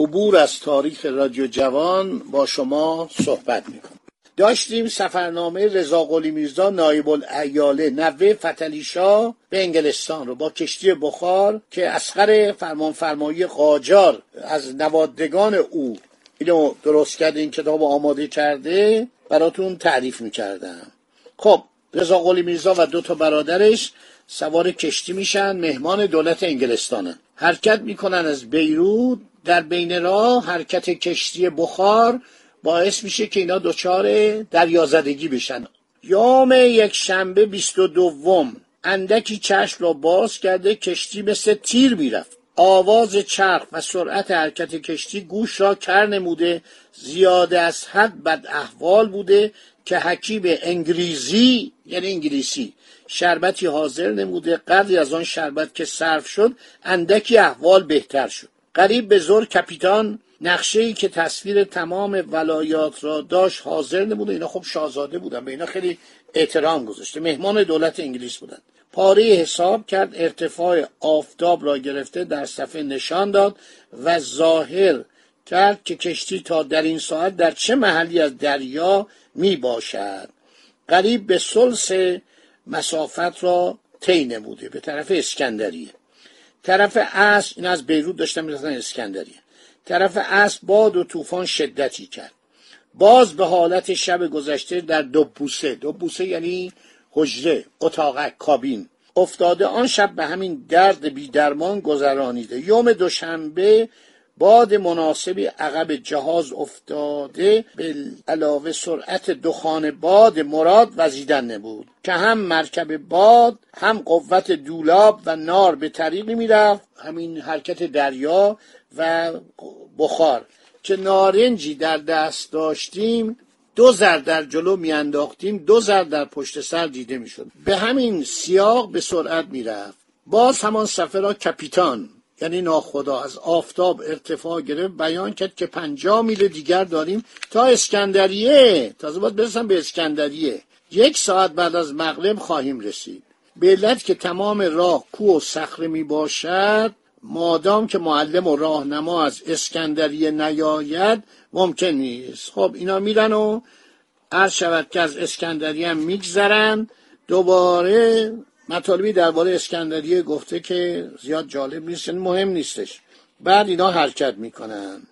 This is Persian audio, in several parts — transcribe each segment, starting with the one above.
عبور از تاریخ رادیو جوان با شما صحبت می‌کنم. داشتیم سفرنامه رضا قلی میرزا نایب الایاله نوه فتلیشا به انگلستان رو با کشتی بخار که اسقر فرمانفرمایی قاجار از نوادگان او اینو درست کرده این کتاب آماده کرده براتون تعریف می‌کردم. خب رضا قلی میرزا و دو تا برادرش سوار کشتی میشن مهمان دولت انگلستانه حرکت می‌کنن از بیروت در بین راه حرکت کشتی بخار باعث میشه که اینا دچار دریازدگی بشن. یوم یک شنبه بیست و دوم اندکی چشم را باز کرده کشتی مثل تیر می‌رفت. آواز چرخ و سرعت حرکت کشتی گوش را کر نموده. زیاده از حد بد احوال بوده که حکیم انگلیسی یعنی انگلیسی شربتی حاضر نموده. قدری از آن شربت که صرف شد اندکی احوال بهتر شد. قریب به زور کپیتان نقشه ای که تصویر تمام ولایات را داشت حاضر نموده اینا خب شاهزاده بودن. به اینا خیلی احترام گذاشته. مهمان دولت انگلیس بودن. پاره حساب کرد ارتفاع آفتاب را گرفته در صفحه نشان داد و ظاهر کرد که کشتی تا در این ساعت در چه محلی از دریا می باشد قریب به سلس مسافت را طی نموده به طرف اسکندریه. طرف اصل این از بیروت داشتن می‌رفتن اسکندریه. طرف اصل باد و طوفان شدتی کرد. باز به حالت شب گذشته در دو بوسه. دو بوسه یعنی حجره اتاقک کابین. افتاده آن شب به همین درد بیدرمان گذرانیده. یوم دوشنبه باد مناسبی عقب جهاز افتاده به علاوه سرعت دخان باد مراد وزیدن نبود که هم مرکب باد هم قوت دولاب و نار به طریقی می‌رفت همین حرکت دریا و بخار که نارنجی در دست داشتیم دو زر در جلو میانداختیم دو زر در پشت سر دیده می‌شد. به همین سیاق به سرعت می‌رفت. باز همان سفر را کپیتان یعنی ناخدا از آفتاب ارتفاع گرفت بیان کرد که پنجاه میل دیگر داریم تا اسکندریه. تازه باید برسم به اسکندریه. یک ساعت بعد از مغرب خواهیم رسید. به علت که تمام راه کوه و صخره می باشد مادام که معلم و راهنما از اسکندریه نیاید ممکن نیست. خب اینا میرن و عرض شود که از اسکندریه هم میگذرن. دوباره مطالبی درباره اسکندریه گفته که زیاد جالب نیست یعنی مهم نیستش. بعد اینا حرکت می‌کنن.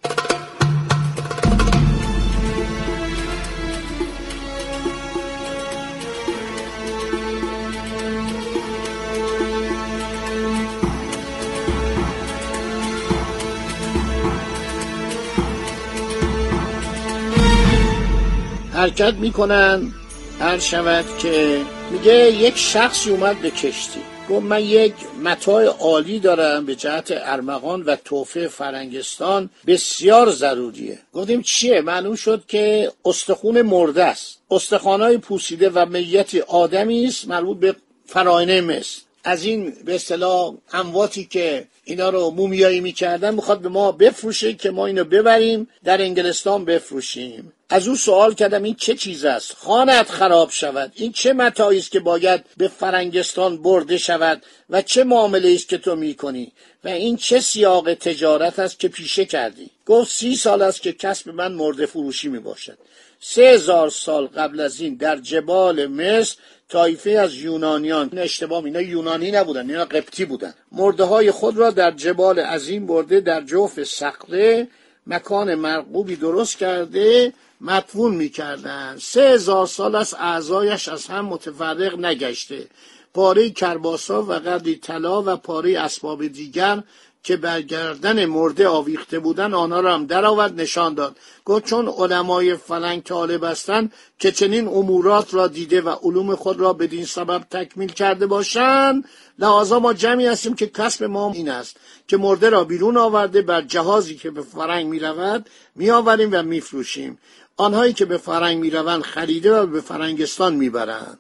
حرکت می‌کنن هر شود که میگه یک شخصی اومد به کشتی. گفت من یک متاع عالی دارم به جهت ارمغان و توفه فرنگستان بسیار ضروریه. گفتیم چیه؟ معلوم شد که استخون مرده است. استخوانهای پوسیده و میت آدمی است مربوط به فراینه مصر. از این به اصطلاح امواتی که اینا رو مومیایی می‌کردن می‌خواد به ما بفروشه که ما اینو ببریم در انگلستان بفروشیم. از او سوال کردم این چه چیز است؟ خانت خراب شود. این چه متاعی است که باید به فرنگستان برده شود و چه معامله است که تو می‌کنی؟ و این چه سیاق تجارت است که پیشه کردی؟ گفت سی سال است که کسب من مرده فروشی می باشد سه هزار سال قبل از این در جبال مصر طایفه از یونانیان این اشتباه اینا یونانی نبودن اینا قبطی بودن. مرده های خود را در جبال عظیم برده در جوف سقله مکان مرغوبی درست کرده مدفون می‌کردن. سه هزار سال از اعضایش از هم متفرق نگشته. پاره کرباسا و قدری طلا و پاره اسباب دیگر که برگردن مرده آویخته بودن آنها را هم درآورد نشان داد. گفت چون علمای فلنگ طالب هستند که چنین امورات را دیده و علوم خود را بدین سبب تکمیل کرده باشند لحاظا ما جمعی هستیم که کسب ما این است که مرده را بیرون آورده بر جهازی که به فرنگ می رود می آوریم و می فروشیم آنهایی که به فرنگ می روند خریده و به فرنگستان می برند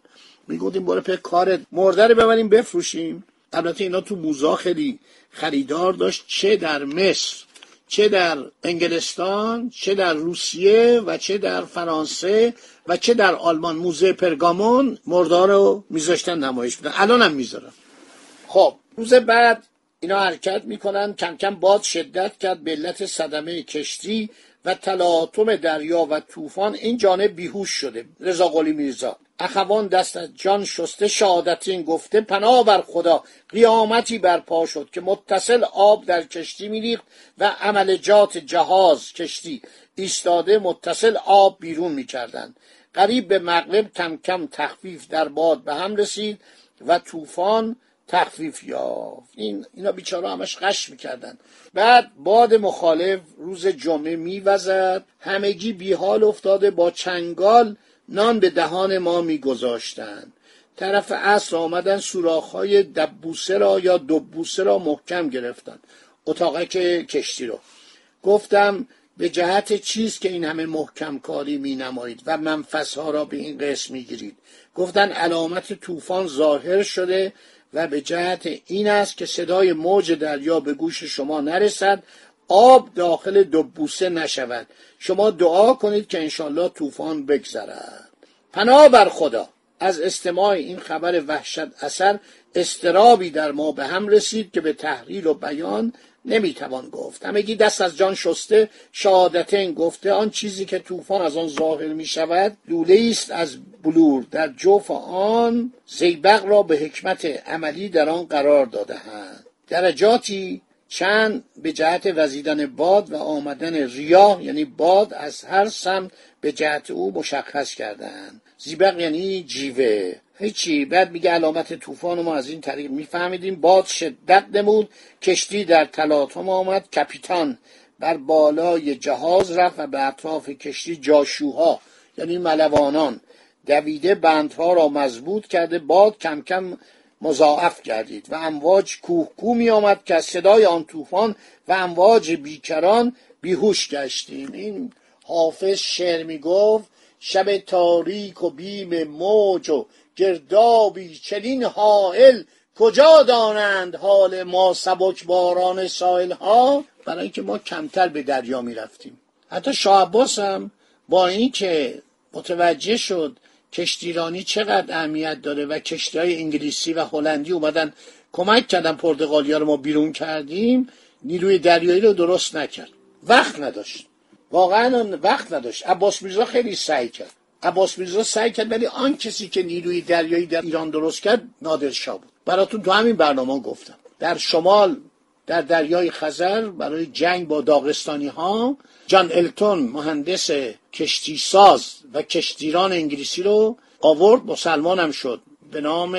می گفتیم برو په کار مرده رو ببریم بفروشیم. البته اینا تو موزا خیلی خریدار داشت. چه در مصر چه در انگلستان چه در روسیه و چه در فرانسه و چه در آلمان. موزه پرگامون مردار رو میذاشتن نمایش بدن الان هم می‌ذارن. خب روز بعد اینا حرکت می‌کنن. کم کم باد شدت کرد به علت صدمه کشتی. و تلاطم دریا و طوفان این جانب بیهوش شده. رضا قلی میرزا اخوان دست از جان شسته شهادتین گفته پناه بر خدا. قیامتی برپا شد که متصل آب در کشتی میریخت و عملجات جهاز کشتی ایستاده متصل آب بیرون می‌کردند. قریب به مغرب کم کم تخفیف در باد به هم رسید و طوفان تخفیف یافت. این اینا بیچاره همش قش می‌کردن. بعد باد مخالف روز جمعه میوزد. همگی بیحال افتاده با چنگال نان به دهان ما میگذاشتند طرف عصر آمدن سوراخهای دبوسه را یا دبوسه را محکم گرفتند اتاقک کشتی رو. گفتم به جهت چیز که این همه محکم کاری می نمایید و منفس ها را به این قسم می گیرید گفتن علامت طوفان ظاهر شده و به جهت این است که صدای موج دریا به گوش شما نرسد آب داخل دبوسه نشود. شما دعا کنید که انشالله طوفان بگذرد. پناه بر خدا. از استماع این خبر وحشت اثر استرابی در ما به هم رسید که به تحلیل و بیان نمی‌توان گفت. همگی دست از جان شسته شهادتین گفته آن چیزی که طوفان از آن ظاهر می شود لوله است از بلور. در جوف آن زیبق را به حکمت عملی در آن قرار دادهاند. درجاتی چند به جهت وزیدن باد و آمدن ریاه یعنی باد از هر سمت به جهت او مشخص کردند زیبق یعنی جیوه. هیچی. بعد میگه علامت طوفان ما از این طریق میفهمیدیم. باد شدت نمود. کشتی در تلاطم آمد. کپیتان بر بالای جهاز رفت و به اطراف کشتی جاشوها یعنی ملوانان دویده بندها را مضبوط کرده. باد کم کم مضاعف گردید و امواج کوهکو می آمد که از صدای آن طوفان و امواج بیکران بیهوش گشتیم. این حافظ شعر می گفت شب تاریک و بیم موج و گردابی چنین حائل کجا دانند حال ما سبک باران سایل ها برای اینکه ما کمتر به دریا می رفتیم حتی شاه هم با اینکه متوجه شد کشتیرانی چقدر اهمیت داره و کشتی های انگلیسی و هلندی اومدن کمک کردن پرتغالیا رو ما بیرون کردیم نیروی دریایی رو درست نکرد. وقت نداشت. واقعا وقت نداشت. عباس میرزا خیلی سعی کرد. عباس میرزا سعی کرد ولی آن کسی که نیروی دریایی در ایران درست کرد نادر شاه بود. براتون تو همین برنامه گفتم. در شمال در دریای خزر برای جنگ با داغستانی ها جان التون مهندس کشتی ساز و کشتیران انگلیسی رو آورد هم شد به نام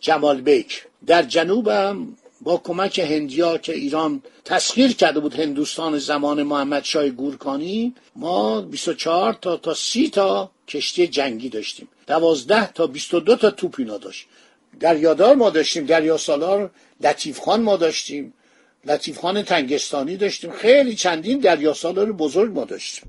جمال بیک در جنوبم با کمک هندیا که ایران تسخیر کرده بود هندوستان زمان محمد شاه گورکانی ما 24 تا تا 30 تا کشتی جنگی داشتیم. 12 تا 22 تا توپ اینا داشت. دریادار ما داشتیم دریا سالار لطیف خان ما داشتیم. لطیف خان تنگستانی داشتیم. خیلی چندین دریا سالار بزرگ ما داشتیم.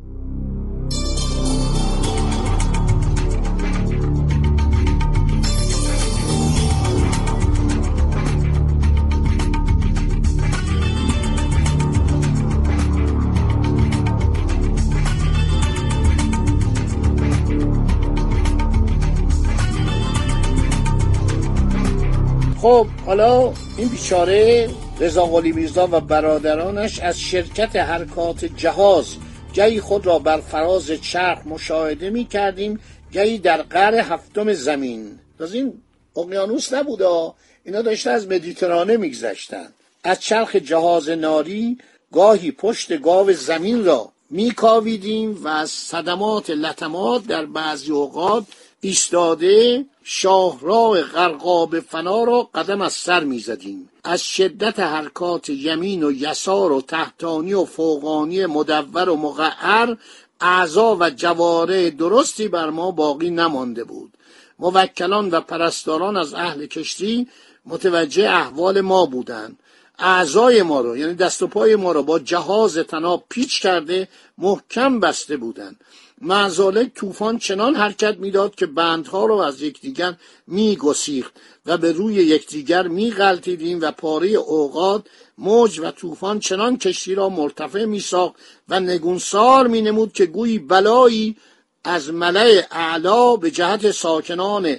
خب حالا این بیچاره رضا قلی میرزا و برادرانش از شرکت حرکات جهاز. گهی خود را بر فراز چرخ مشاهده می کردیم گهی در قر هفتم زمین. از این اقیانوس نبوده اینا داشته از مدیترانه میگذشتند از چرخ جهاز ناری گاهی پشت گاو زمین را میکاویدیم و از صدمات لطمات در بعضی اوقات ایستاده شاهراه غرقاب فنا را قدم از سر می‌زدیم. از شدت حرکات یمین و یسار و تحتانی و فوقانی مدور و مقعر اعضا و جواره درستی بر ما باقی نمانده بود. موکلان و پرستاران از اهل کشتی متوجه احوال ما بودند. اعضای ما رو یعنی دست و پای ما رو با جهاز تناب پیچ کرده محکم بسته بودند. معزالک طوفان چنان حرکت می‌داد که بندها رو از یکدیگر میگسیخت و به روی یکدیگر میغلطیدیم و پاره اوقات موج و طوفان چنان کشتی را مرتفع میساخت و نگونسار مینمود که گویی بلایی از ملع اعلا به جهت ساکنان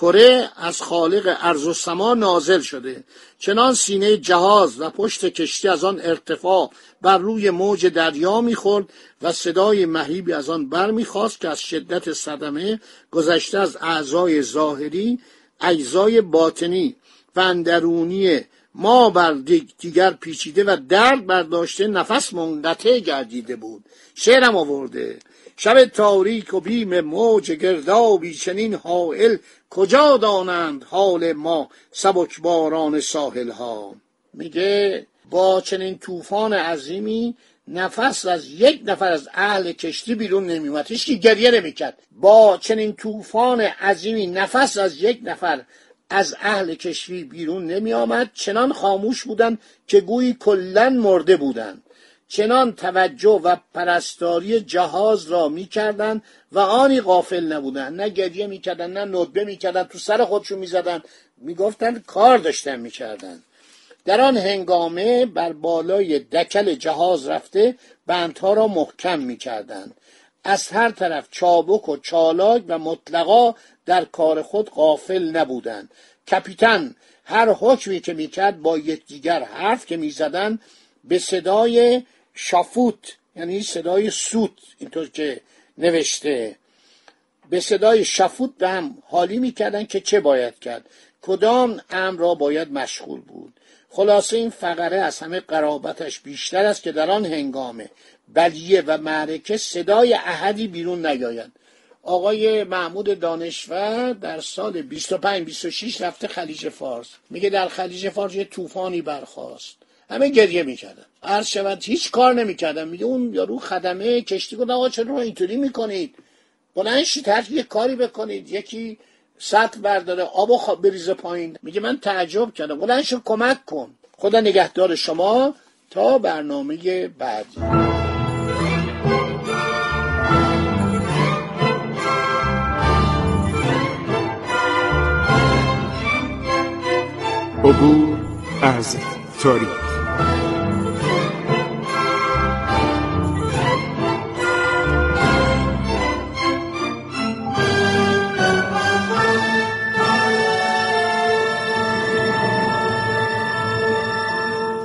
کره از خالق ارز و سما نازل شده. چنان سینه جهاز و پشت کشتی از آن ارتفاع بر روی موج دریا می‌خورد و صدای مهیبی از آن برمیخواست که از شدت صدمه گذشته از اعضای ظاهری اجزای باطنی و اندرونی ما بر دیگر پیچیده و درد برداشته نفس منقطع گردیده بود. شعرم آورده شب تاریک و بیم موج گردابی چنین حائل کجا دانند حال ما سبکباران ساحل ها میگه با چنین طوفان عظیمی نفس از یک نفر از اهل کشتی بیرون نمیومد هیچ گریه نمی‌کرد. با چنین طوفان عظیمی نفس از یک نفر از اهل کشتی بیرون نمی آمد چنان خاموش بودند که گویی کلا مرده بودند. چنان توجه و پرستاری جهاز را می‌کردند و آنی غافل نبودند. نه گریه می‌کردند نه ندبه می‌کردند تو سر خودشون می‌زدند. می‌گفتند کار داشتن می‌کردند. در آن هنگامه بر بالای دکل جهاز رفته بندها را محکم می‌کردند. از هر طرف چابک و چالاک و مطلقا در کار خود غافل نبودند. کپیتن هر حکمی که می‌کرد با یکدیگر حرف که می‌زدند به صدای شافوت یعنی صدای سوت اینطور که نوشته. به صدای شفوت به هم حالی می‌کردن که چه باید کرد. کدام امر را باید مشغول بود؟ خلاصه این فقره از همه قرابتش بیشتر است که در آن هنگامه بلیه و معرکه صدای احدی بیرون نیاید. آقای محمود دانشور در سال 25 26 رفته خلیج فارس. میگه در خلیج فارس یه طوفانی برخاست. همه گریه می‌کردن. عرض شود هیچ کار نمی‌کردن. میگه اون یارو خدمه کشتی گفت آقا چرا اینطوری می‌کنید؟ بلند شید هر یه کاری بکنید. یکی سطل برداره آب خواب بریزه پایین. میگه من تعجب کردم. بلند شو کمک کن. خدا نگهدار شما. تا برنامه بعدی. عبور از تاریخ.